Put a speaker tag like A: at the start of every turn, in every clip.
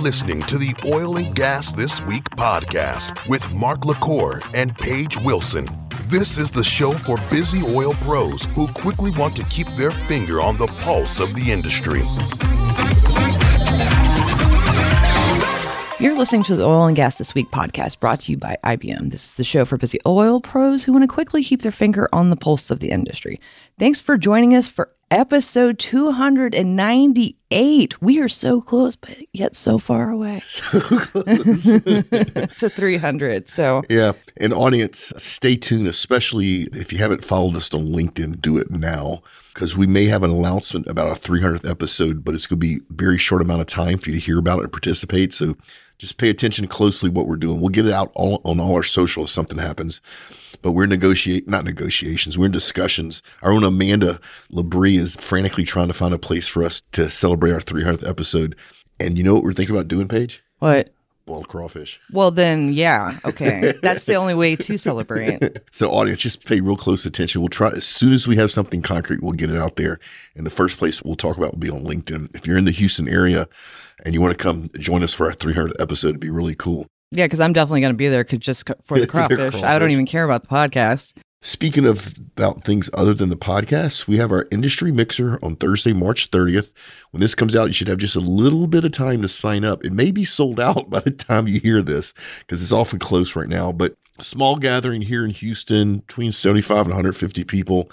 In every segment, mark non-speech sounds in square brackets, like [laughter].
A: listening to the Oil and Gas This Week podcast with Mark LaCour and Paige Wilson. This is the show for busy oil pros who quickly want to keep their finger on the pulse of the industry.
B: You're listening to the Oil and Gas This Week podcast brought to you by IBM. This is the show for busy oil pros who want to quickly keep their finger on the pulse of the industry. Thanks for joining us for episode 298. We are so close, but yet so far away. [laughs] So close [laughs] to 300. So,
C: yeah. And audience, stay tuned, especially if you haven't followed us on LinkedIn, do it now because we may have an announcement about our 300th episode, but it's going to be a very short amount of time for you to hear about it and participate. So, just pay attention closely what we're doing. We'll get it out all, on all our social if something happens. But we're negotiate not negotiations, we're in discussions. Our own Amanda Labrie is frantically trying to find a place for us to celebrate our 300th episode. And you know what we're thinking about doing, Paige?
B: What?
C: Boiled crawfish.
B: Well, then, yeah. Okay. [laughs] That's the only way to celebrate.
C: so, audience, just pay real close attention. We'll try, as soon as we have something concrete, we'll get it out there. And the first place we'll talk about will be on LinkedIn. If you're in the Houston area, and you want to come join us for our 300th episode, it'd be really cool.
B: Yeah, because I'm definitely going to be there because just for the [laughs] crawfish. crawfish. I don't even care about the podcast.
C: Speaking of about things other than the podcast, we have our industry mixer on Thursday, March 30th. When this comes out, you should have just a little bit of time to sign up. It may be sold out [laughs] by the time you hear this because it's often close right now, but small gathering here in Houston, between 75 and 150 people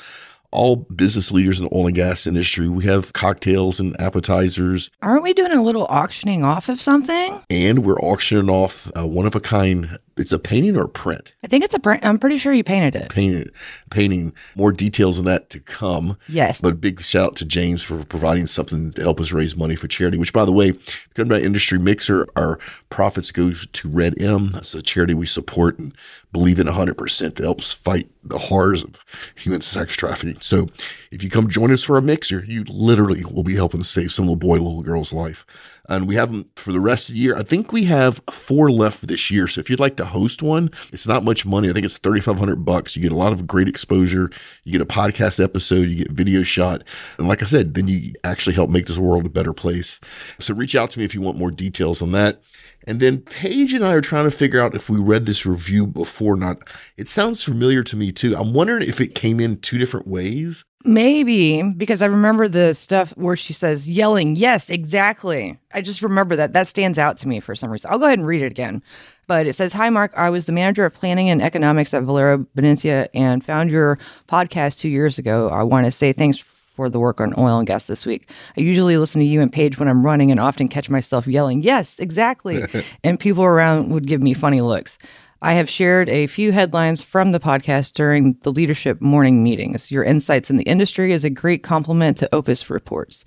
C: all business leaders in the oil and gas industry. We have cocktails and appetizers.
B: Aren't we doing a little auctioning off of something?
C: And we're auctioning off a one of a kind it's a painting or a print?
B: I think it's a print. I'm pretty sure you painted it.
C: Painted, painting. More details on that to come.
B: Yes.
C: But a big shout out to James for providing something to help us raise money for charity. Which, by the way, come by Industry Mixer, our profits go to Red M. That's a charity we support and believe in 100% that helps fight the horrors of human sex trafficking. So, if you come join us for a mixer, you literally will be helping save some little boy, little girl's life and we have them for the rest of the year. I think we have four left this year. So if you'd like to host one, it's not much money. I think it's 3500 bucks. You get a lot of great exposure. You get a podcast episode, you get video shot. And like I said, then you actually help make this world a better place. So reach out to me if you want more details on that. And then Paige and I are trying to figure out if we read this review before or not. It sounds familiar to me too. I'm wondering if it came in two different ways.
B: Maybe because I remember the stuff where she says yelling, yes, exactly. I just remember that. That stands out to me for some reason. I'll go ahead and read it again. But it says, Hi, Mark. I was the manager of planning and economics at Valero Benicia and found your podcast two years ago. I want to say thanks for the work on oil and gas this week. I usually listen to you and Paige when I'm running and often catch myself yelling, Yes, exactly. [laughs] and people around would give me funny looks. I have shared a few headlines from the podcast during the leadership morning meetings. Your insights in the industry is a great compliment to OPIS reports.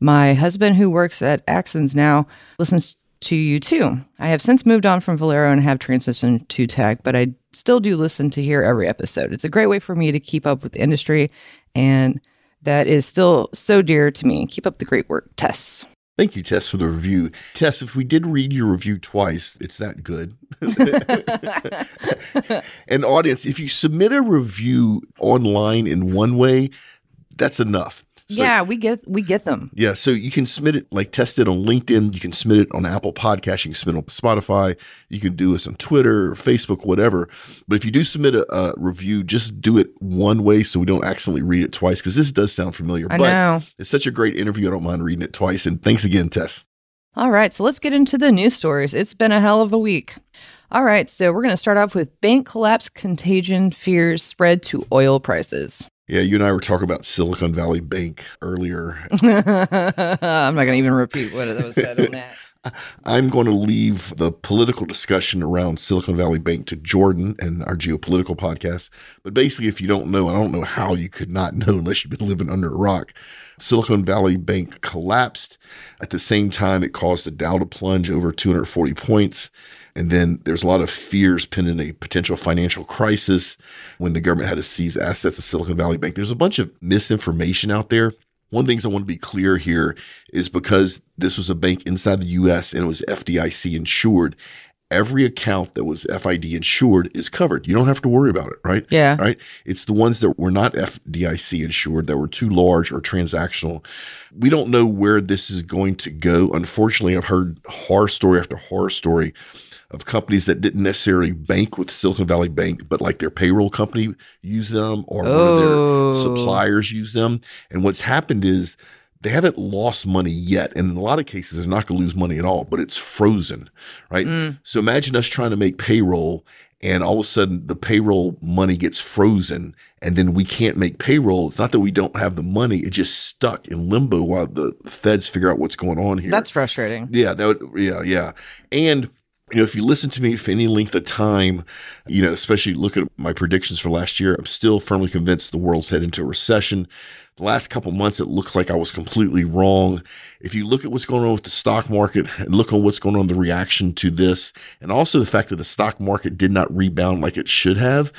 B: My husband, who works at Axens now, listens to you too. I have since moved on from Valero and have transitioned to tech, but I still do listen to hear every episode. It's a great way for me to keep up with the industry and that is still so dear to me. Keep up the great work, Tess.
C: Thank you, Tess, for the review. Tess, if we did read your review twice, it's that good. [laughs] and audience, if you submit a review online in one way, that's enough.
B: So, yeah, we get we get them.
C: Yeah, so you can submit it like test it on LinkedIn. You can submit it on Apple Podcast. You can submit it on Spotify. You can do this on Twitter, or Facebook, whatever. But if you do submit a, a, review, just do it one way so we don't accidentally read it twice because this does sound familiar.
B: I
C: but
B: know.
C: it's such a great interview. I don't mind reading it twice. And thanks again, Tess.
B: All right, so let's get into the news stories. It's been a hell of a week. All right, so we're going to start off with bank collapse contagion fears spread to oil prices.
C: Yeah, you and I were talking about Silicon Valley Bank earlier. [laughs]
B: I'm not going to even repeat what was said on that. [laughs]
C: I'm going to leave the political discussion around Silicon Valley Bank to Jordan and our geopolitical podcast. But basically, if you don't know, I don't know how you could not [laughs] know unless you've been living under a rock. Silicon Valley Bank collapsed. At the same time, it caused the Dow to plunge over 240 points. And then there's a lot of fears pending a potential financial crisis when the government had to seize assets of Silicon Valley Bank. There's a bunch of misinformation out there. One of the things I want to be clear here is because this was a bank inside the US and it was FDIC insured, every account that was FID insured is covered. You don't have to worry about it, right?
B: Yeah.
C: Right. It's the ones that were not FDIC insured that were too large or transactional. We don't know where this is going to go. Unfortunately, I've heard horror story after horror story of companies that didn't necessarily bank with Silicon Valley Bank, but like their payroll company use them or one of
B: Oh.
C: their suppliers use them. And what's happened is they haven't lost money yet. And in a lot of cases, they're not going to lose money at all, but it's frozen, right?
B: Mm.
C: So imagine us trying to make payroll and all of a sudden the payroll money gets frozen and then we can't make payroll. It's not that we don't have the money, it's just stuck in limbo while the feds figure out what's going on here.
B: That's frustrating.
C: Yeah, that would, yeah, yeah. And you know, if you listen to me for any length of time, you know, especially look at my predictions for last year, I'm still firmly convinced the world's headed into a recession. The last couple months, it looks like I was completely wrong. If you look at what's going on with the stock market and look on what's going on, the reaction to this, and also the fact that the stock market did not rebound like it should have,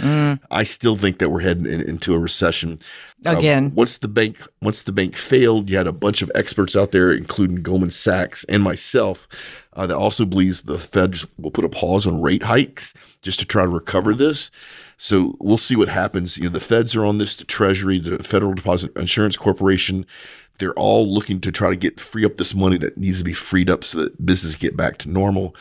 C: I still think that we're heading in, into a recession. Uh,
B: Again.
C: once the bank once the bank failed, you had a bunch of experts out there, including Goldman Sachs and myself, uh, that also believes the Fed will put a pause on rate hikes just to try to recover this. So we'll see what happens. You know, the Feds are on this, the Treasury, the Federal Deposit Insurance Corporation. They're all looking to try to get free up this money that needs to be freed up so that business get back to normal.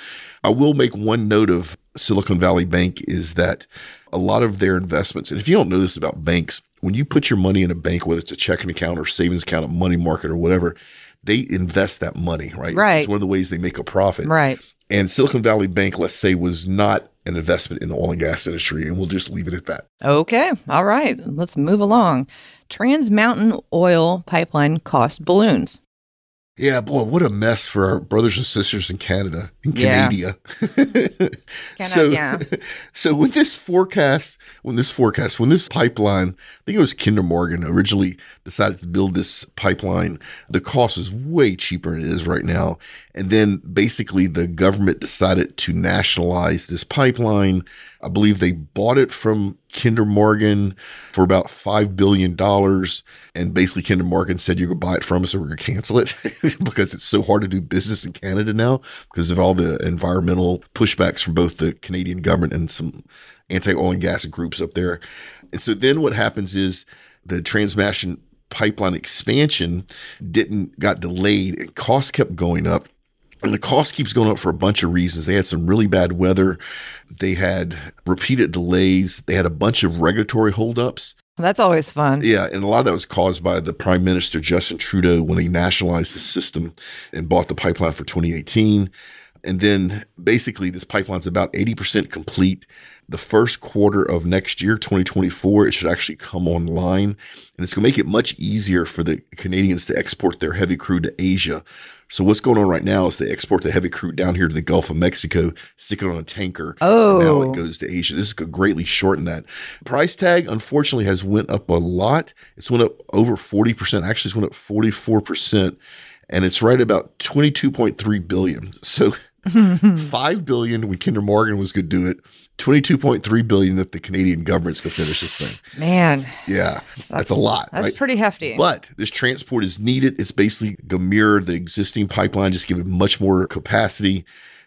C: I will make one note of Silicon Valley Bank is that a lot of their investments, and if you don't know this about banks, when you put your money in a bank, whether it's a checking account or savings account, a money market or whatever, they invest that money, right? It's-
B: Right.
C: It's, one of the ways they make a profit.
B: Right.
C: And Silicon Valley Bank, let's say, was not an investment in the oil and gas industry, and we'll just leave it at that.
B: Okay. All right. Let's move along. Trans Mountain Oil Pipeline cost balloons.
C: Yeah, boy, what a mess for our brothers and sisters in Canada, in
B: Yeah.
C: Canada. [laughs] so,
B: Canada. [laughs]
C: so when this forecast, when this forecast, when this pipeline, I think it was Kinder Morgan originally decided to build this pipeline, the cost is way cheaper than it is right now. And then basically the government decided to nationalize this pipeline. I believe they bought it from Kinder Morgan for about $5 billion. And basically, Kinder Morgan said, You're going to buy it from us or we're going to cancel it [laughs] [laughs] because it's so hard to do business in Canada now because of all the environmental pushbacks from both the Canadian government and some anti oil and gas groups up there. And so then what happens is the Trans Mountain pipeline expansion didn't got delayed and costs kept going up and the cost keeps going up for a bunch of reasons. They had some really bad weather. They had repeated delays. They had a bunch of regulatory holdups.
B: That's always fun.
C: Yeah, and a lot of that was caused by the Prime Minister Justin Trudeau when he nationalized the system and bought the pipeline for 2018. And then basically, this pipeline's about 80% complete. The first quarter of next year, 2024, it should actually come online. And it's going to make it much easier for the Canadians to export their heavy crude to Asia. So, what's going on right now is they export the heavy crude down here to the Gulf of Mexico, stick it on a tanker. and now
B: Oh.
C: it goes to Asia. This could greatly shorten that. Price tag, unfortunately, has went up a lot. It's went up over 40%. Actually, it's went up 44%. And it's right about 22.3 billion. So [laughs] five billion when Kinder Morgan was going to do it, 22.3 billion that the Canadian government's going to finish this thing.
B: Man,
C: Yeah, that's, a lot.
B: that's
C: right?
B: pretty hefty.
C: But this transport is needed. It's basically going to mirror the existing pipeline, just give it much more capacity.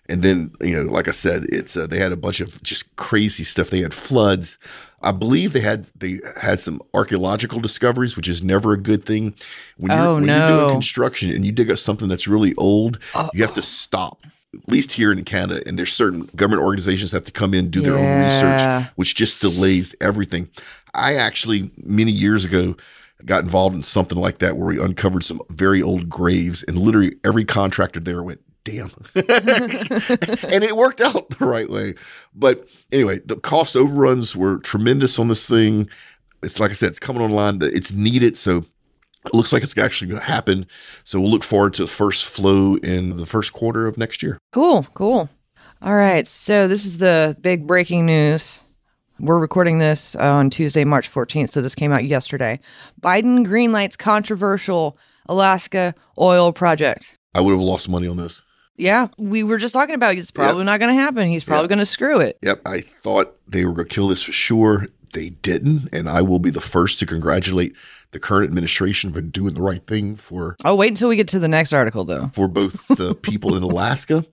C: And then, you know, like I said, it's uh, they had a bunch of just crazy stuff. They had floods. I believe they had they had some archaeological discoveries, which is never a good thing. When you're,
B: Oh,
C: when you're doing construction and you dig up something that's really old,
B: Oh.
C: you have to stop. At least here in Canada, and there's certain government organizations that have to come in and do their own research, which just delays everything. I actually many years ago got involved in something like that where we uncovered some very old graves, and literally every contractor there went, "Damn," [laughs] and it worked out the right way. But anyway, the cost overruns were tremendous on this thing. It's like I said, it's coming online. It's needed, so it looks like it's actually going to happen. So we'll look forward to the first flow in the first quarter of next year.
B: Cool, cool. All right. So this is the big breaking news. We're recording this on Tuesday, March 14th. So this came out yesterday. Biden greenlights controversial Alaska oil project.
C: I would have lost money on this.
B: Yeah, we were just talking about it's probably not going to happen. He's probably going to screw it.
C: Yep, I thought they were going to kill this for sure. They didn't, and I will be the first to congratulate the current administration for doing the right thing for
B: Oh, wait until we get to the next article, though.
C: for both the [laughs] people in Alaska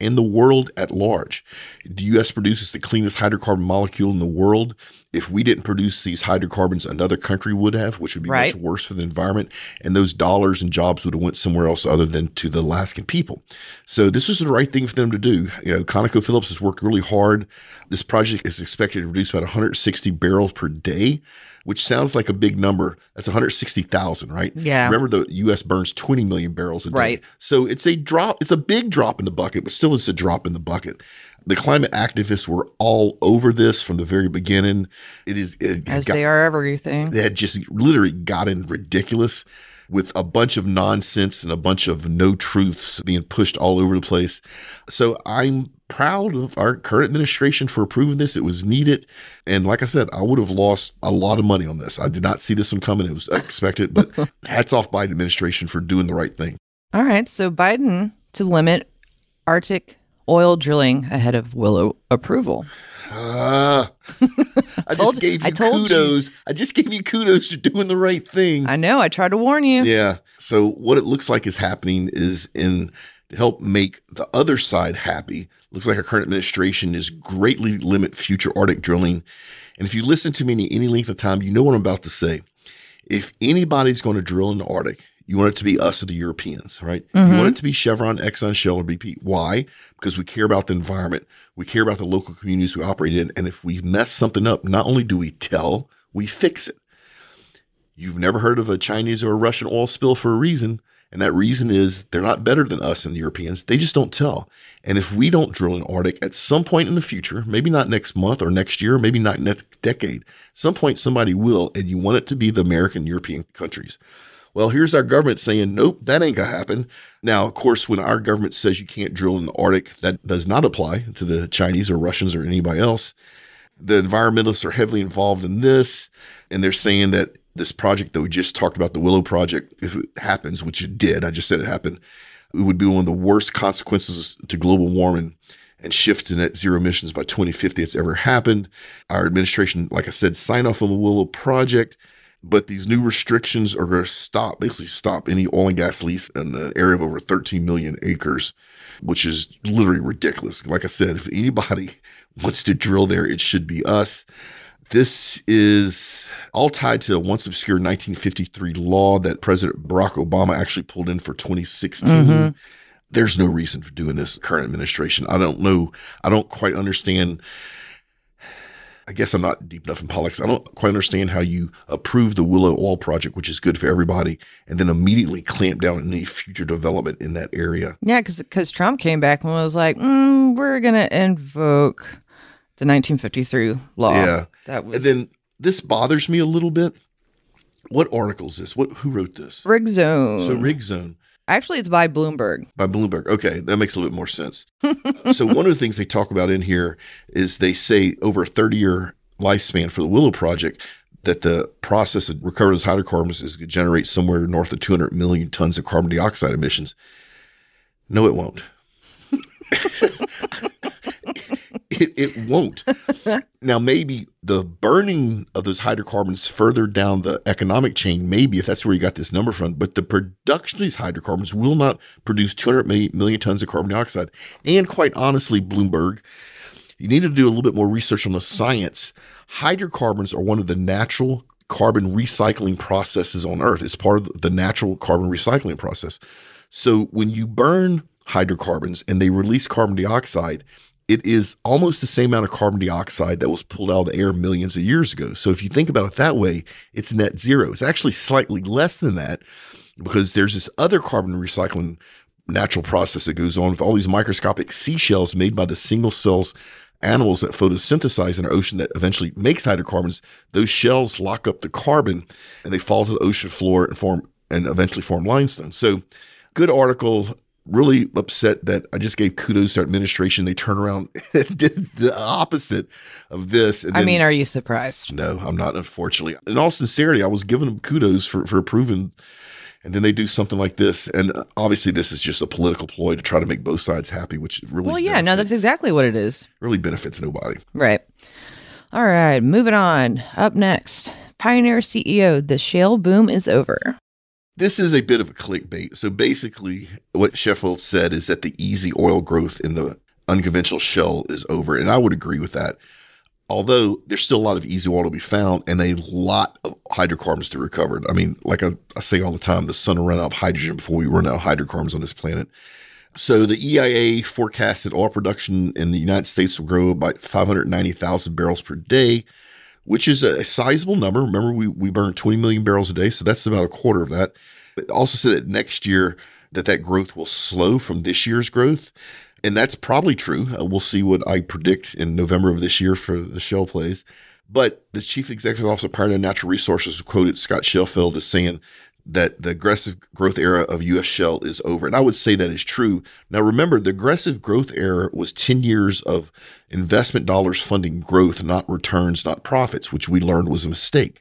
C: and the world at large. The U.S. produces the cleanest hydrocarbon molecule in the world. If we didn't produce these hydrocarbons, another country would have, which would be
B: Right.
C: much worse for the environment. And those dollars and jobs would have went somewhere else other than to the Alaskan people. So this was the right thing for them to do. You know, ConocoPhillips has worked really hard. This project is expected to produce about 160 barrels per day, which sounds like a big number. That's 160,000, right?
B: Yeah.
C: Remember, the U.S. burns 20 million barrels a day.
B: Right.
C: So it's a drop. It's a big drop in the bucket, but still, it's a drop in the bucket. The climate activists were all over this from the very beginning. It is it
B: As
C: got-
B: they are everything.
C: they had just literally gotten ridiculous with a bunch of nonsense and a bunch of no truths being pushed all over the place. So I'm proud of our current administration for approving this. It was needed. And like I said, I would have lost a lot of money on this. I did not see this one coming. It was expected, but [laughs] hats off Biden administration for doing the right thing.
B: All right. So Biden to limit Arctic oil drilling ahead of Willow approval.
C: Ah, [laughs] I
B: Told-
C: just gave
B: I
C: you
B: you.
C: kudos. I just gave you kudos for doing the right thing.
B: I know. I tried to warn you.
C: Yeah. So what it looks like is happening is in to help make the other side happy. Looks like our current administration is greatly limit future Arctic drilling. And if you listen to me any, any length of time, you know what I'm about to say. If anybody's going to drill in the Arctic, you want it to be us or the Europeans, right? You want it to be Chevron, Exxon, Shell, or BP. Why? Because we care about the environment. We care about the local communities we operate in. And if we mess something up, not only do we tell, we fix it. You've never heard of a Chinese or a Russian oil spill for a reason. And that reason is they're not better than us and the Europeans. They just don't tell. And if we don't drill in Arctic at some point in the future, maybe not next month or next year, maybe not next decade, some point somebody will, and you want it to be the American, European countries. Well, here's our government saying, nope, that ain't gonna happen. Now, of course, when our government says you can't drill in the Arctic, that does not apply to the Chinese or Russians or anybody else. The environmentalists are heavily involved in this, and they're saying that this project that we just talked about, the Willow Project, if it happens, which it did, I just said it happened, it would be one of the worst consequences to global warming and shift to net zero emissions by 2050 that's ever happened. Our administration, like I said, signed off on the Willow Project, but these new restrictions are going to stop, basically stop any oil and gas lease in an area of over 13 million acres, which is literally ridiculous. Like I said, if anybody [laughs] wants to drill there, it should be us. This is all tied to a once obscure 1953 law that President Barack Obama actually pulled in for 2016. Mm-hmm. There's no reason for doing this current administration. I don't know. I don't quite understand. I guess I'm not deep enough in politics. I don't quite understand how you approve the Willow Oil Project, which is good for everybody, and then immediately clamp down on any future development in that area.
B: Yeah, because Trump came back and was like, mm, "We're gonna invoke the 1953 law."
C: Yeah.
B: that was
C: And then this bothers me a little bit. What article is this? What who wrote this?
B: Rigzone.
C: So Rigzone.
B: Actually, it's by Bloomberg.
C: by Bloomberg. Okay, that makes a little bit more sense. Uh, so one of the things they talk about in here is they say over a 30 year lifespan for the Willow Project that the process of recovering those hydrocarbons is going to generate somewhere north of 200 million tons of carbon dioxide emissions. No, it won't. [laughs] it, it won't. [laughs] now, maybe the burning of those hydrocarbons further down the economic chain, maybe if that's where you got this number from, but the production of these hydrocarbons will not produce 200 million, million tons of carbon dioxide. And quite honestly, Bloomberg, you need to do a little bit more research on the science. Hydrocarbons are one of the natural carbon recycling processes on Earth. It's part of the natural carbon recycling process. So when you burn hydrocarbons and they release carbon dioxide, it is almost the same amount of carbon dioxide that was pulled out of the air millions of years ago. So if you think about it that way, it's net zero. It's actually slightly less than that because there's this other carbon recycling natural process that goes on with all these microscopic seashells made by the single cells animals that photosynthesize in our ocean that eventually makes hydrocarbons. Those shells lock up the carbon and they fall to the ocean floor and form and eventually form limestone. So good article. Really upset that I just gave kudos to our administration. They turn around [laughs] and did the opposite of this. And
B: I mean, are you surprised?
C: no, I'm not, unfortunately. In all sincerity, I was giving them kudos for, for approving. And then they do something like this. And uh, obviously, this is just a political ploy to try to make both sides happy, which really
B: Well, yeah, no, that's exactly what it is.
C: really benefits nobody.
B: Right. All right, moving on. Up next, Pioneer CEO, the shale boom is over.
C: This is a bit of a clickbait. So basically, what Sheffield said is that the easy oil growth in the unconventional shale is over. And I would agree with that. Although there's still a lot of easy oil to be found and a lot of hydrocarbons to recover. I mean, like I, I say all the time, the sun will run out of hydrogen before we run out of hydrocarbons on this planet. So the EIA forecasted oil production in the United States will grow by 590,000 barrels per day, which is a sizable number. Remember, we, we burn 20 million barrels a day, so that's about a quarter of that. Also said that next year that that growth will slow from this year's growth. And that's probably true. Uh, we'll see what I predict in November of this year for the shale plays. But the chief executive officer of Pioneer Natural Resources quoted Scott Sheffield as saying that the aggressive growth era of U.S. shale is over. And I would say that is true. Now, remember, the aggressive growth era was 10 years of investment dollars funding growth, not returns, not profits, which we learned was a mistake.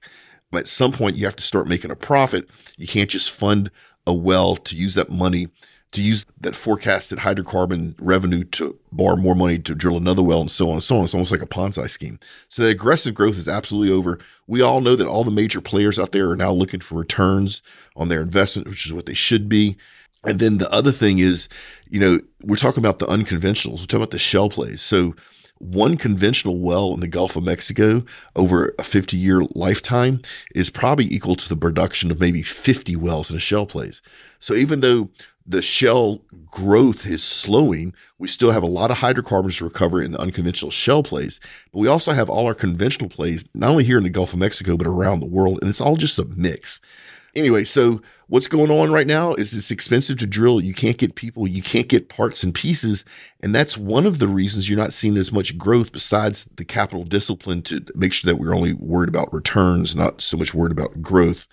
C: But at some point, you have to start making a profit. You can't just fund a well to use that money to use that forecasted hydrocarbon revenue to borrow more money to drill another well and so on and so on. It's almost like a Ponzi scheme. So the aggressive growth is absolutely over. We all know that all the major players out there are now looking for returns on their investment, which is what they should be. And then the other thing is, you know, we're talking about the unconventionals. We're talking about the shale plays. So one conventional well in the Gulf of Mexico over a 50 year lifetime is probably equal to the production of maybe 50 wells in a shale plays. So even though the shale growth is slowing, we still have a lot of hydrocarbons to recover in the unconventional shale plays. But we also have all our conventional plays, not only here in the Gulf of Mexico, but around the world. And it's all just a mix. Anyway, so what's going on right now is it's expensive to drill. You can't get people, you can't get parts and pieces. And that's one of the reasons you're not seeing as much growth besides the capital discipline to make sure that we're only worried about returns, not so much worried about growth.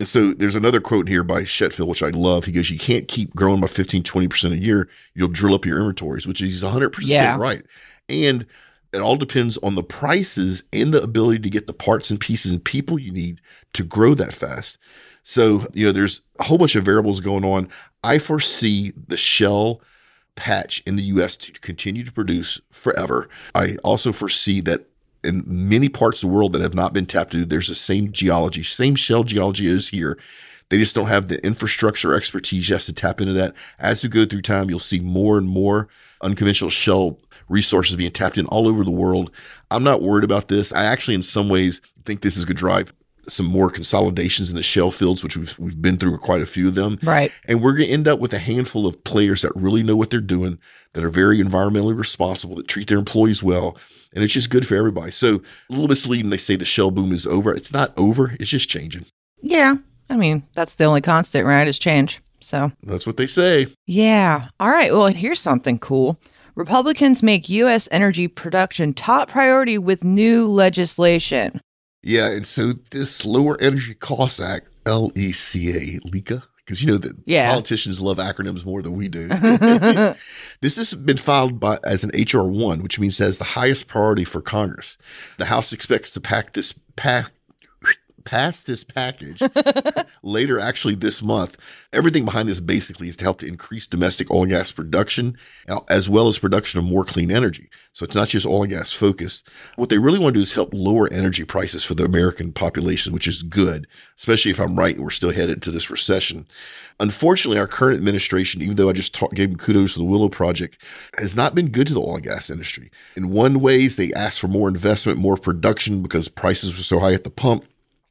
C: And so there's another quote here by Sheffield, which I love. He goes, You can't keep growing by 15, 20% a year. You'll drill up your inventories, which is 100% yeah. right. And it all depends on the prices and the ability to get the parts and pieces and people you need to grow that fast. So, you know, there's a whole bunch of variables going on. I foresee the shale patch in the US to continue to produce forever. I also foresee that in many parts of the world that have not been tapped into, there's the same geology, same shale geology as here. They just don't have the infrastructure expertise just to tap into that. As we go through time, you'll see more and more unconventional shale resources being tapped in all over the world. I'm not worried about this. I actually, in some ways, think this is going to drive some more consolidations in the shale fields, which we've we've been through quite a few of them.
B: Right.
C: And we're going to end up with a handful of players that really know what they're doing, that are very environmentally responsible, that treat their employees well, and it's just good for everybody. So a little misleading. They say the shale boom is over. It's not over. It's just changing.
B: Yeah. I mean, that's the only constant, right? Is change. So
C: that's what they say.
B: Yeah. All right. Well, here's something cool. Republicans make U.S. energy production top priority with new legislation.
C: Yeah, and so this Lower Energy Costs Act, LECA, LECA, because you know that yeah. politicians love acronyms more than we do. [laughs] [laughs] this has been filed by as an HR one, which means it has the highest priority for Congress. The House expects to pack this pack pass this package [laughs] later, actually this month. Everything behind this basically is to help to increase domestic oil and gas production, uh, as well as production of more clean energy. So it's not just oil and gas focused. What they really want to do is help lower energy prices for the American population, which is good, especially if I'm right and we're still headed to this recession. Unfortunately, our current administration, even though I just talk, gave them kudos for the Willow Project, has not been good to the oil and gas industry. In one ways, they asked for more investment, more production because prices were so high at the pump.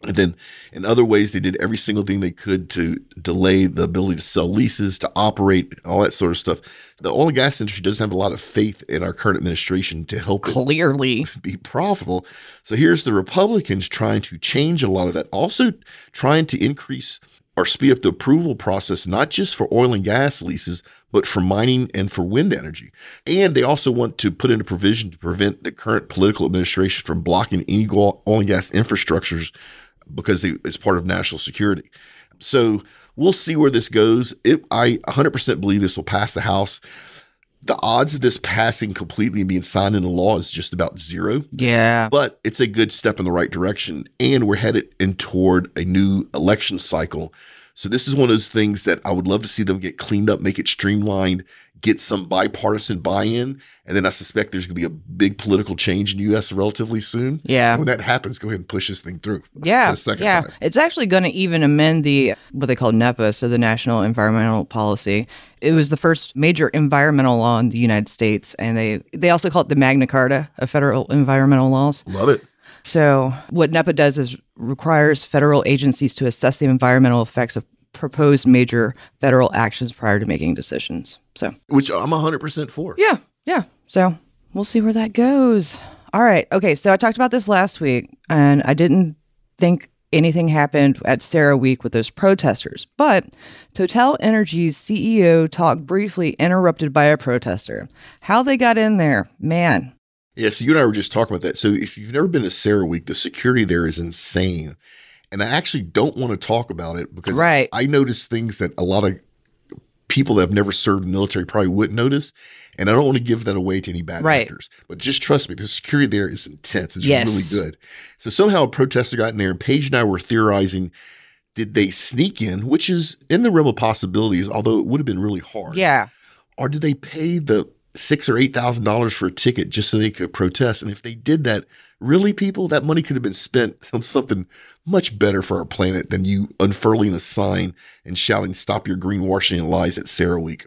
C: And then in other ways, they did every single thing they could to delay the ability to sell leases, to operate, all that sort of stuff. The oil and gas industry doesn't have a lot of faith in our current administration to help
B: clearly [laughs]
C: be profitable. So here's the Republicans trying to change a lot of that, also trying to increase or speed up the approval process, not just for oil and gas leases, but for mining and for wind energy. And they also want to put in a provision to prevent the current political administration from blocking any oil and gas infrastructures because they, it's part of national security. So we'll see where this goes. It, I 100% believe this will pass the House. The odds of this passing completely and being signed into law is just about zero.
B: Yeah.
C: But it's a good step in the right direction. And we're headed in toward a new election cycle. So this is one of those things that I would love to see them get cleaned up, make it streamlined, get some bipartisan buy-in, and then I suspect there's going to be a big political change in the U.S. relatively soon.
B: Yeah.
C: And when that happens, go ahead and push this thing through.
B: Yeah,
C: the second
B: yeah.
C: time.
B: It's actually going to even amend the what they call NEPA, so the National Environmental Policy. It was the first major environmental law in the United States, and they they also call it the Magna Carta of federal environmental laws.
C: Love it.
B: So what NEPA does is requires federal agencies to assess the environmental effects of proposed major federal actions prior to making decisions. So
C: Which I'm 100% for.
B: yeah, yeah. So we'll see where that goes. All right. Okay. So I talked about this last week, and I didn't think anything happened at CERAWeek with those protesters. But TotalEnergies CEO talked briefly interrupted by a protester. How they got in there, man.
C: Yeah, so you and I were just talking about that. So if you've never been to CERAWeek, the security there is insane. And I actually don't want to talk about it because
B: Right.
C: I notice things that a lot of people that have never served in the military probably wouldn't notice. And I don't want to give that away to any bad
B: Right.
C: actors. But just trust me, the security there is intense. It's
B: Yes.
C: really good. So somehow a protester got in there, and Paige and I were theorizing did they sneak in, which is in the realm of possibilities, although it would have been really hard
B: Yeah.
C: or did they pay the six or eight thousand dollars for a ticket just so they could protest? And if they did that, really, people, that money could have been spent [laughs] on something much better for our planet than you unfurling a sign and shouting "Stop your greenwashing and lies" at CERAWeek.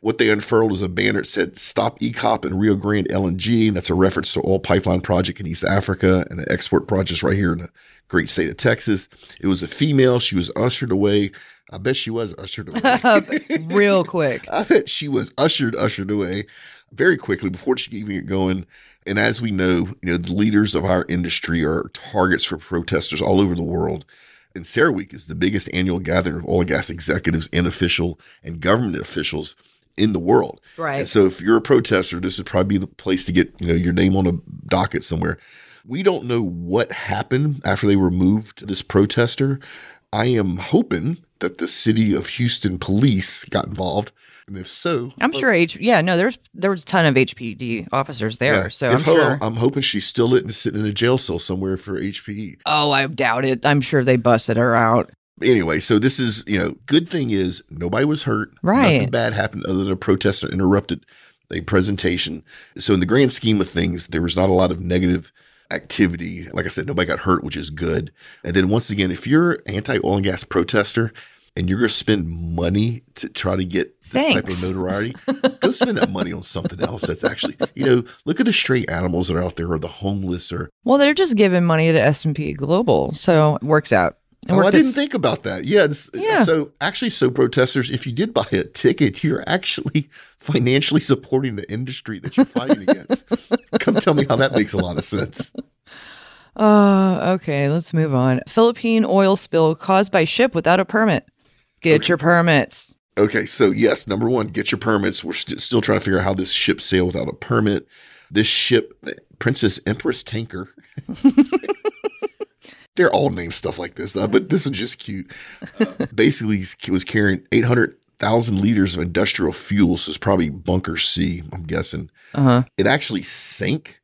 C: What they unfurled was a banner that said "Stop EACOP and Rio Grande LNG." And That's a reference to oil pipeline project in East Africa and the export projects right here in the great state of Texas. It was a female. She was ushered away. I bet she was ushered away. [laughs]
B: Uh, real quick. [laughs]
C: I bet she was ushered, ushered away very quickly before she could even get going. And as we know, you know, the leaders of our industry are targets for protesters all over the world. And CERAWeek is the biggest annual gathering of oil and gas executives and official and government officials in the world.
B: Right.
C: And so if you're a protester, this would probably be the place to get, you know, your name on a docket somewhere. We don't know what happened after they removed this protester. I am hoping that the city of Houston police got involved. And if so,
B: I'm sure H. Yeah, no, there's there was a ton of HPD officers there,
C: yeah,
B: so
C: if
B: I'm
C: ho-
B: sure.
C: I'm hoping she's still sitting in a jail cell somewhere for HPD.
B: oh, I doubt it. I'm sure they busted her out.
C: Anyway, so this is, you know, good thing is nobody was hurt.
B: Right.
C: Nothing bad happened other than a protester interrupted a presentation. So in the grand scheme of things, there was not a lot of negative activity. Like I said, nobody got hurt, which is good. And then once again, if you're anti oil and gas protester and you're going to spend money to try to get this type of notoriety, [laughs] go spend that money on something else that's actually, you know, look at the stray animals that are out there or the homeless or
B: Well, they're just giving money to S&P Global, so it works out.
C: Oh, I didn't think about that. Yeah,
B: Yeah.
C: So actually, so protesters, if you did buy a ticket, you're actually [laughs] financially supporting the industry that you're fighting against. Come tell me how that makes a lot of sense.
B: Uh, okay, let's move on. Philippine oil spill caused by ship without a permit. Get your permits.
C: Okay, so yes, number one, get your permits. We're st- still trying to figure out how this ship sailed without a permit. This ship, the Princess Empress Tanker. [laughs] They're all named stuff like this, uh, but this is just cute. Uh, basically, he was carrying 800,000 liters of industrial fuel, so it's probably bunker C, I'm guessing.
B: Uh-huh.
C: It actually sank.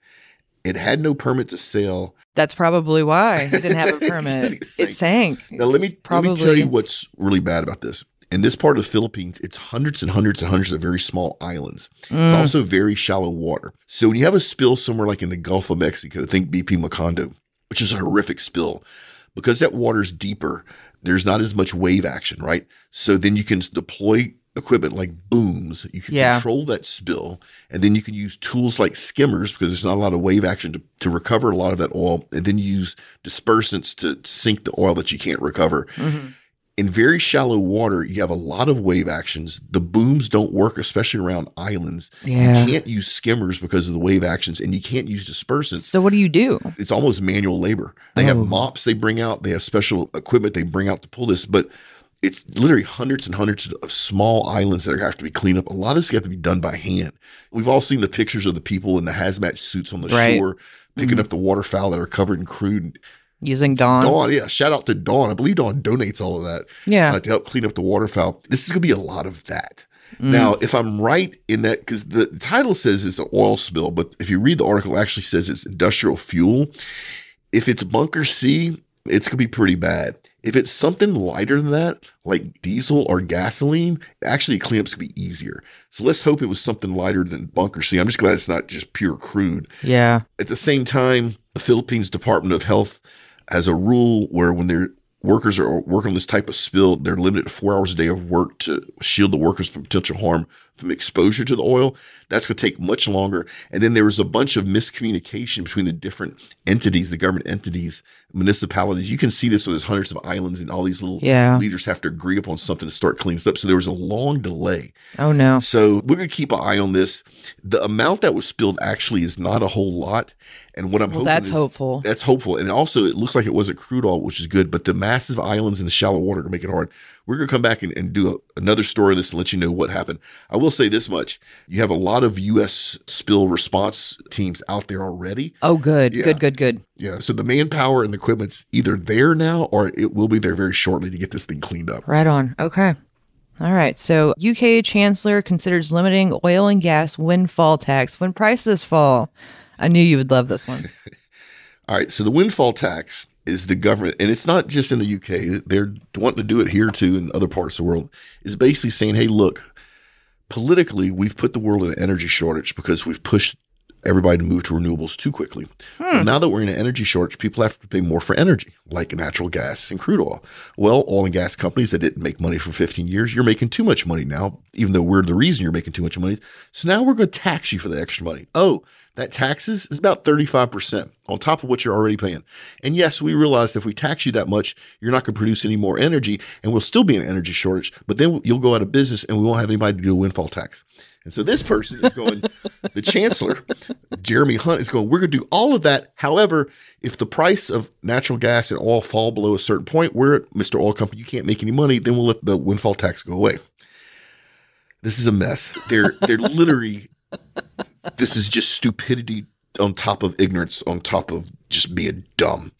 C: It had no permit to sail.
B: That's probably why it didn't have a [laughs] permit.
C: It
B: it sank.
C: Now let me let me
B: Probably.
C: tell you what's really bad about this. In this part of the Philippines, it's hundreds and hundreds and hundreds of very small islands. It's
B: Mm.
C: also very shallow water. So when you have a spill somewhere like in the Gulf of Mexico, think BP Macondo, which is a horrific spill, because that water's deeper, there's not as much wave action, right? So then you can deploy equipment like booms. You can
B: Yeah.
C: control that spill, and then you can use tools like skimmers because there's not a lot of wave action to, to recover a lot of that oil, and then you use dispersants to sink the oil that you can't recover
B: Mhm.
C: In very shallow water, you have a lot of wave actions. The booms don't work, especially around islands.
B: Yeah.
C: You can't use skimmers because of the wave actions, and you can't use dispersants.
B: So what do you do?
C: It's almost manual labor. They have
B: Oh.
C: mops they bring out, they have special equipment they bring out to pull this, but it's literally hundreds and hundreds of small islands that have to be cleaned up. A lot of this has to be done by hand. We've all seen the pictures of the people in the hazmat suits on the
B: Right.
C: shore picking
B: Mhm.
C: up the waterfowl that are covered in crude.
B: Using Dawn?
C: Dawn, yeah, shout out to Dawn. I believe Dawn donates all of that
B: Yeah.
C: uh, to help clean up the waterfowl. This is going to be a lot of that.
B: Mm.
C: Now, if I'm right in that, because the, the title says it's an oil spill, but if you read the article, it actually says it's industrial fuel. If it's bunker C, it's going to be pretty bad. If it's something lighter than that, like diesel or gasoline, actually cleanups could be easier. So let's hope it was something lighter than bunker C. I'm just glad it's not just pure crude.
B: Yeah.
C: At the same time, the Philippines Department of Health has a rule where when their workers are working on this type of spill, they're limited to four hours a day of work to shield the workers from potential harm from exposure to the oil. That's going to take much longer. And then there was a bunch of miscommunication between the different entities, the government entities, municipalities. You can see this when there's hundreds of islands and all these little
B: Yeah.
C: leaders have to agree upon something to start cleaning this up. So there was a long delay.
B: Oh no.
C: So we're going to keep an eye on this. The amount that was spilled actually is not a whole lot. And what I'm
B: Well,
C: hoping
B: that's
C: is-
B: hopeful.
C: That's hopeful. And also, it looks like it wasn't crude oil, which is good, but the massive islands and the shallow water to make it hard. We're going to come back and, and do a, another story on this and let you know what happened. I will say this much you have a lot of U.S. spill response teams out there already.
B: Oh, good.
C: Yeah.
B: Good. Good. Good.
C: Yeah. So the manpower and the equipment's either there now or it will be there very shortly to get this thing cleaned up.
B: Right on. Okay. All right. So, UK Chancellor considers limiting oil and gas windfall tax when prices fall. I knew you would love this one. [laughs]
C: All right. So the windfall tax is the government, and it's not just in the UK, they're wanting to do it here too in other parts of the world, is basically saying, hey, look, politically, we've put the world in an energy shortage because we've pushed everybody to move to renewables too quickly. Well, hmm. now that we're in an energy shortage, people have to pay more for energy, like natural gas and crude oil. Well, oil and gas companies that didn't make money for 15 years, you're making too much money now, even though we're the reason you're making too much money. So now we're going to tax you for the extra money. Oh, that taxes is about 35% on top of what you're already paying. And yes, we realize if we tax you that much, you're not going to produce any more energy and we'll still be in an energy shortage, but then you'll go out of business and we won't have anybody to do a windfall tax. And so this person is going, [laughs] the chancellor, Jeremy Hunt, is going, we're going to do all of that. However, if the price of natural gas and oil fall below a certain point, we're Mr. Oil Company, you can't make any money, then we'll let the windfall tax go away. This is a mess. They're they're literally this is just stupidity on top of ignorance, on top of just being dumb.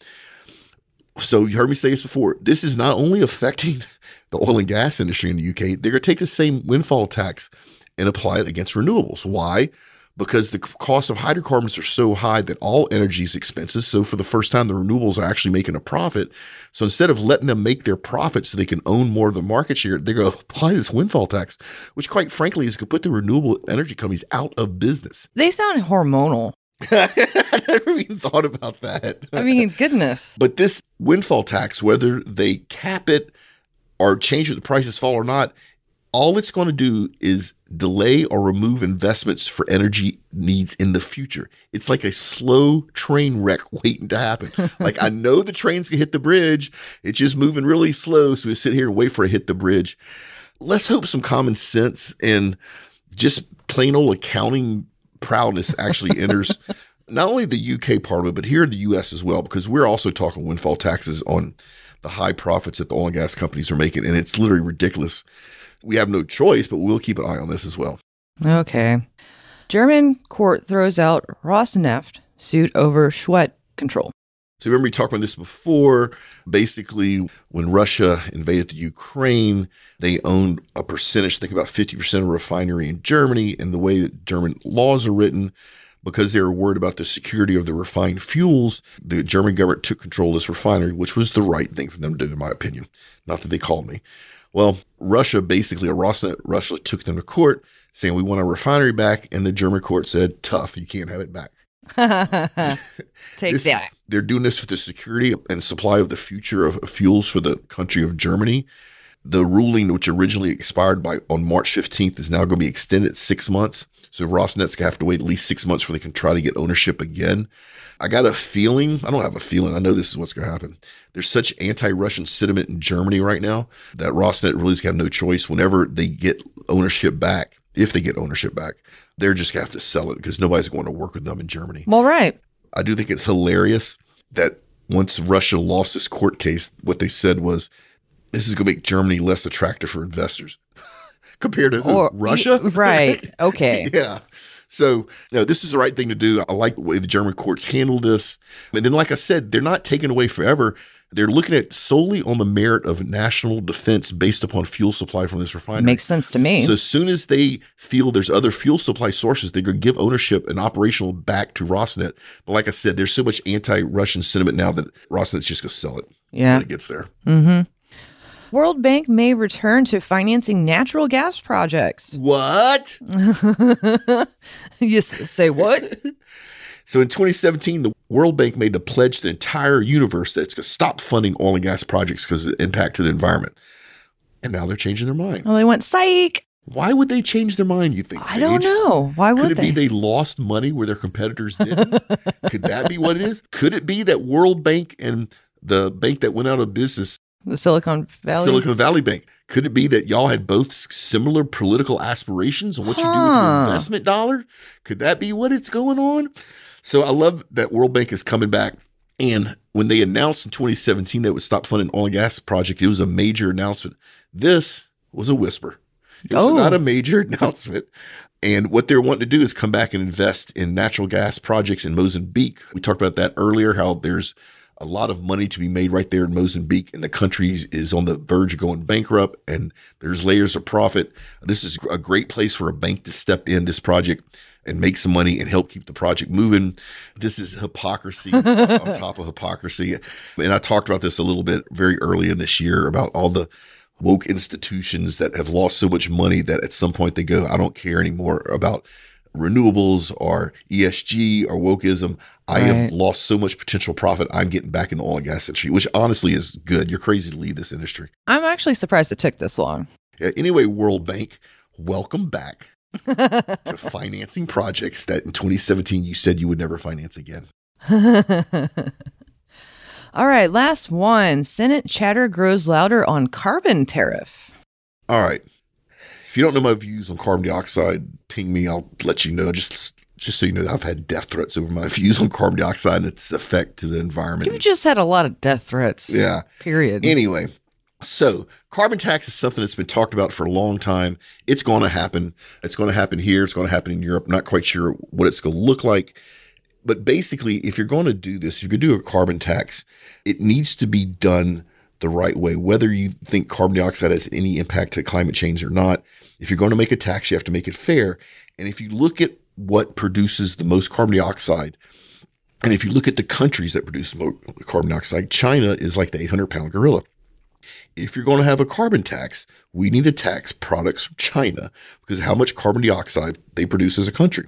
C: So you heard me say this before. This is not only affecting [laughs] the oil and gas industry in the UK, they're going to take the same windfall tax and apply it against renewables. Why? Because the cost of hydrocarbons are so high that all energy is expensive. So for the first time, the renewables are actually making a profit. So instead of letting them make their profit so they can own more of the market share, they're going [laughs] to apply this windfall tax, which quite frankly is going to put the renewable energy companies out of business.
B: They sound hormonal. [laughs]
C: I never even thought about that.
B: I mean, goodness. [laughs]
C: But this windfall tax, whether they cap it or change it, the prices fall or not, all it's going to do is delay or remove investments for energy needs in the future. It's like a slow train wreck [laughs] waiting to happen. like I know the train's gonna hit the bridge. It's just moving really slow. So we sit here and wait for it to hit the bridge. Let's hope some common sense and just plain old accounting proudness actually [laughs] enters not only the UK part of it, but here in the US as well, because we're also talking windfall taxes on the high profits that the oil and gas companies are making. And it's literally ridiculous. We have no choice, but we'll keep an eye on this as well.
B: Okay. German court throws out Rosneft suit over Schwedt control.
C: So remember we talked about this before. Basically, when Russia invaded the Ukraine, they owned a percentage, think about 50% of a refinery in Germany. And the way that German laws are written, because they were worried about the security of the refined fuels, the German government took control of this refinery, which was the right thing for them to do, in my opinion. Not that they called me. Well, Russia basically, a Rosneft, Russia took them to court saying, We want our refinery back. And the German court said, Tough, you can't have it back. [laughs]
B: Take
C: This-
B: that.
C: They're doing this for the security and supply of the future of fuels for the country of Germany. The ruling, which originally expired by on March 15th, is now going to be extended six months. So Rosneft's going to have to wait at least six months before they can try to get ownership again. I got a feeling, I don't have a feeling, I know this is what's going to happen. There's such anti Russian sentiment in Germany right now that Rosneft really is to have no choice. Whenever they get ownership back, if they get ownership back, they're just going to have to sell it because nobody's going to work with them in Germany.
B: Well, right.
C: I do think it's hilarious that once Russia lost this court case, what they said was, this is going to make Germany less attractive for investors [laughs] compared to?
B: Or
C: Russia.
B: Right. [laughs] Okay.
C: yeah. So, no, this is the right thing to do. I like the way the German courts handle this. And then, like I said, they're not taken away forever. They're looking at solely on the merit of national defense based upon fuel supply from this refinery.
B: Makes sense to me.
C: So as soon as they feel there's other fuel supply sources, they're going to give ownership and operational back to Rosneft. But like I said, there's so much anti-Russian sentiment now that Rosneft's just going to sell it.
B: Yeah.
C: when it gets there.
B: Mm-hmm. World Bank may return to financing natural gas projects.
C: What? [laughs]
B: you say what? [laughs]
C: So in 2017, the World Bank made the pledge to the entire universe that it's going to stop funding oil and gas projects because of the impact to the environment. And now they're changing their mind.
B: well, they went psych.
C: Why would they change their mind, you think?
B: I don't know. Why
C: Could
B: would
C: it
B: they?
C: be they lost money where their competitors didn't? [laughs] Could that be what it is? Could it be that World Bank and the bank that went out of business,
B: the Silicon Valley.
C: Silicon Valley Bank, could it be that y'all had both similar political aspirations on what you do with your investment dollar? Could that be what it's going on? So I love that World Bank is coming back. And when they announced in 2017 that it would stop funding oil and gas project, it was a major announcement. This was a whisper. It was
B: Oh.
C: not a major [laughs] announcement. And what they're wanting to do is come back and invest in natural gas projects in Mozambique. We talked about that earlier, how there's a lot of money to be made right there in Mozambique, and the country is on the verge of going bankrupt, and there's layers of profit. This is a great place for a bank to step in this project and make some money and help keep the project moving. This is hypocrisy on [laughs] top of hypocrisy. And I talked about this a little bit very early in this year about all the woke institutions that have lost so much money that at some point they go, I don't care anymore about renewables or ESG or wokeism. I have lost so much potential profit. I'm getting back in the oil and gas industry, which honestly is good. You're crazy to leave this industry.
B: I'm actually surprised it took this long.
C: Yeah, anyway, World Bank, welcome back [laughs] to financing projects that in 2017 you said you would never finance again. [laughs]
B: All right, last one. Senate chatter grows louder on carbon tariff.
C: All right. If you don't know my views on carbon dioxide, ping me. I'll let you know. Just just so you know, I've had death threats over my [laughs] views on carbon dioxide and its effect to the environment.
B: You've just had a lot of death threats.
C: yeah.
B: Period.
C: Anyway, so carbon tax is something that's been talked about for a long time. It's going to happen. It's going to happen here. It's going to happen in Europe. I'm Not quite sure what it's going to look like. But basically, if you're going to do this, if you're going to do a carbon tax, it needs to be done the right way, whether you think carbon dioxide has any impact to climate change or not. If you're going to make a tax, you have to make it fair. And if you look at what produces the most carbon dioxide, and if you look at the countries that produce carbon dioxide, China is like the 800 pound gorilla. If you're going to have a carbon tax, we need to tax products from China because how much carbon dioxide they produce as a country.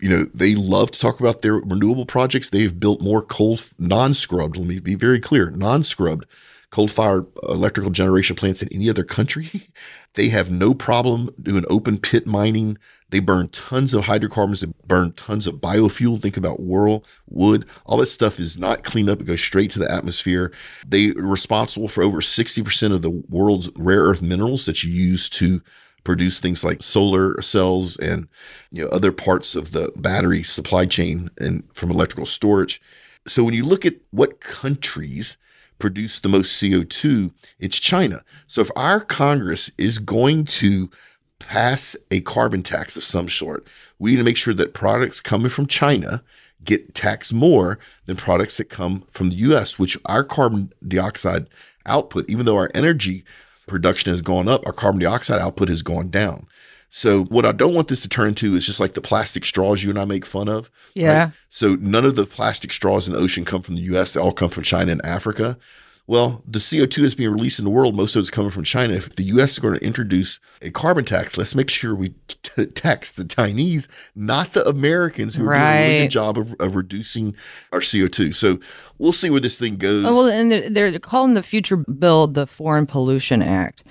C: You know, they love to talk about their renewable projects. They've built more coal, non scrubbed, let me be very clear, non scrubbed coal fired electrical generation plants in any other country. [laughs] they have no problem doing open pit mining. They burn tons of hydrocarbons. They burn tons of biofuel. Think about whirl, wood. All that stuff is not cleaned up. It goes straight to the atmosphere. They are responsible for over 60% of the world's rare earth minerals that you use to produce things like solar cells and you know other parts of the battery supply chain and from electrical storage. So when you look at what countries produce the most CO2, it's China. So if our Congress is going to pass a carbon tax of some sort, we need to make sure that products coming from China get taxed more than products that come from the US, which our carbon dioxide output, even though our energy production has gone up, our carbon dioxide output has gone down. So what I don't want this to turn into is just like the plastic straws you and I make fun of.
B: Yeah.
C: So none of the plastic straws in the ocean come from the US, they all come from China and Africa. Well, the CO2 that's being released in the world, most of it's coming from China. If the US is going to introduce a carbon tax, let's make sure we t- tax the Chinese, not the Americans who are doing a really good job of, of reducing our CO2. So we'll see where this thing goes.
B: Oh, well, and they're, they're calling the future bill the Foreign Pollution Act.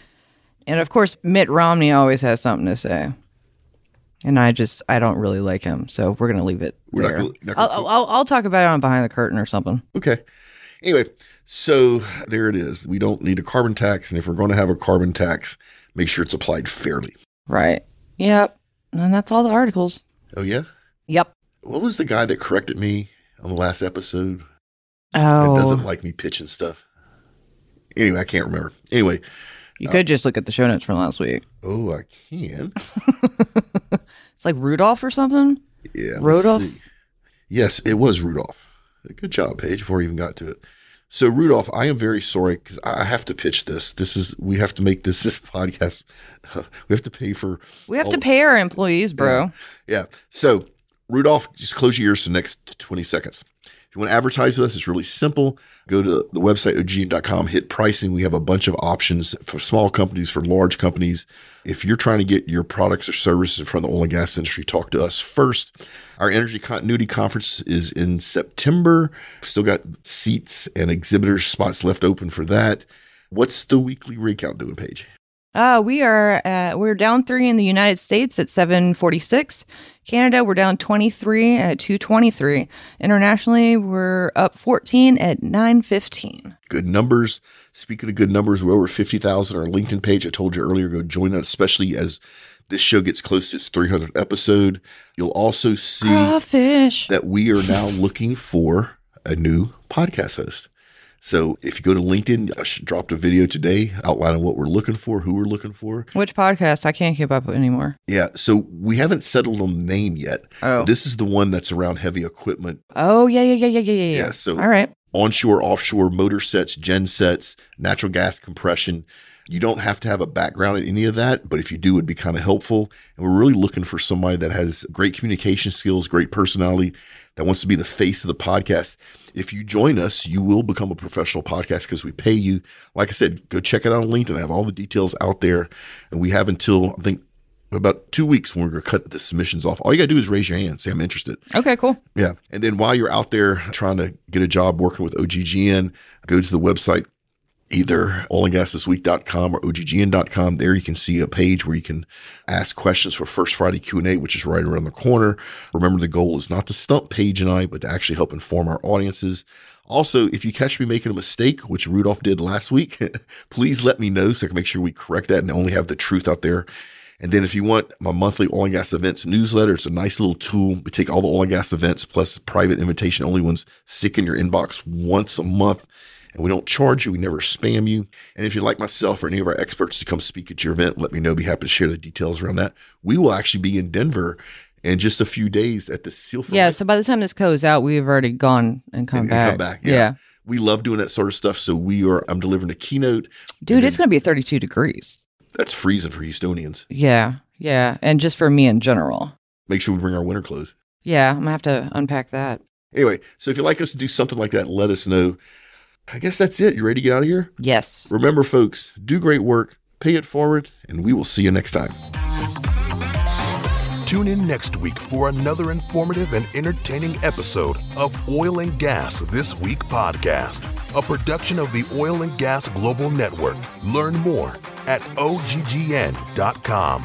B: And of course, Mitt Romney always has something to say. And I just, I don't really like him. So we're going to leave it
C: We're
B: there.
C: not gonna
B: I'll, I'll, I'll talk about it on Behind the Curtain or something.
C: Okay. Anyway, so there it is. We don't need a carbon tax. And if we're going to have a carbon tax, make sure it's applied fairly.
B: Right. Yep. And that's all the articles.
C: Oh, yeah?
B: Yep.
C: What was the guy that corrected me on the last episode?
B: Oh,
C: that doesn't like me pitching stuff. Anyway, I can't remember. Anyway,
B: you uh, could just look at the show notes from last week.
C: oh, I can. [laughs]
B: It's like Rudolph or something.
C: Yeah.
B: Rudolph?
C: see. Yes, it was Rudolph. Good job, Paige, before we even got to it. So, Rudolph, I am very sorry because I have to pitch this. This is, we have to make this, [laughs] this podcast. [laughs] we have to pay for
B: We have
C: all-
B: to pay our employees, bro.
C: Yeah. So, Rudolph, just close your ears for the next 20 seconds. You want to advertise with us, it's really simple. Go to the website, oggn.com, hit pricing. We have a bunch of options for small companies, for large companies. If you're trying to get your products or services in front of the oil and gas industry, talk to us first. Our Energy Continuity Conference is in September. Still got seats and exhibitor spots left open for that. What's the weekly rig count doing, Paige?
B: Uh, we are uh, we're down three in the United States at 746. Canada, we're down 23 at 223. Internationally, we're up 14 at 915.
C: Good numbers. Speaking of good numbers, we're over 50,000 on our LinkedIn page. I told you earlier, go join that, especially as this show gets close to its 300th episode. You'll also see
B: Crawfish.
C: that we are now looking for a new podcast host. So if you go to LinkedIn, I dropped a video today outlining what we're looking for, who we're looking for.
B: Which podcast? I can't keep up anymore.
C: Yeah, so we haven't settled on the name yet.
B: Oh.
C: This is the one that's around heavy equipment,
B: Oh, yeah, yeah, yeah, yeah, yeah, yeah.
C: Yeah, so-
B: All right.
C: onshore, offshore motor sets, gen sets, natural gas compression. You don't have to have a background in any of that, but if you do, it'd be kind of helpful. And we're really looking for somebody that has great communication skills, great personality, that wants to be the face of the podcast. If you join us, you will become a professional podcast because we pay you. Like I said, go check it out on LinkedIn. I have all the details out there. And we have until, I think, about two weeks when we're going to cut the submissions off. All you got to do is raise your hand, say, I'm interested.
B: Okay, cool.
C: Yeah. And then while you're out there trying to get a job working with OGGN, go to the website, either oilandgasthisweek.com or oggn.com. There you can see a page where you can ask questions for First Friday Q&A, which is right around the corner. Remember, the goal is not to stump Paige and I, but to actually help inform our audiences. Also, if you catch me making a mistake, which Rudolph did last week, [laughs] please let me know so I can make sure we correct that and only have the truth out there. And then if you want my monthly oil and gas events newsletter, it's a nice little tool. We take all the oil and gas events plus private invitation only ones, stick in your inbox once a month. And we don't charge you, we never spam you. And if you'd like myself or any of our experts to come speak at your event, let me know. Be happy to share the details around that. We will actually be in Denver in just a few days at the Seal
B: Yeah, so by the time this goes out, we've already gone and come
C: and- and
B: back.
C: come back. Yeah. We love doing that sort of stuff. So we are I'm delivering a keynote.
B: Dude,
C: And
B: it's going to be 32 degrees.
C: That's freezing for Houstonians.
B: Yeah, yeah. And just for me in general.
C: Make sure we bring our winter clothes.
B: Yeah, I'm going to have to unpack that.
C: Anyway, so if you'd like us to do something like that, let us know. I guess that's it. You ready to get out of here?
B: Yes.
C: Remember, folks, do great work, pay it forward, and we will see you next time.
A: Tune in next week for another informative and entertaining episode of Oil and Gas This Week podcast, a production of the Oil and Gas Global Network. Learn more at oggn.com.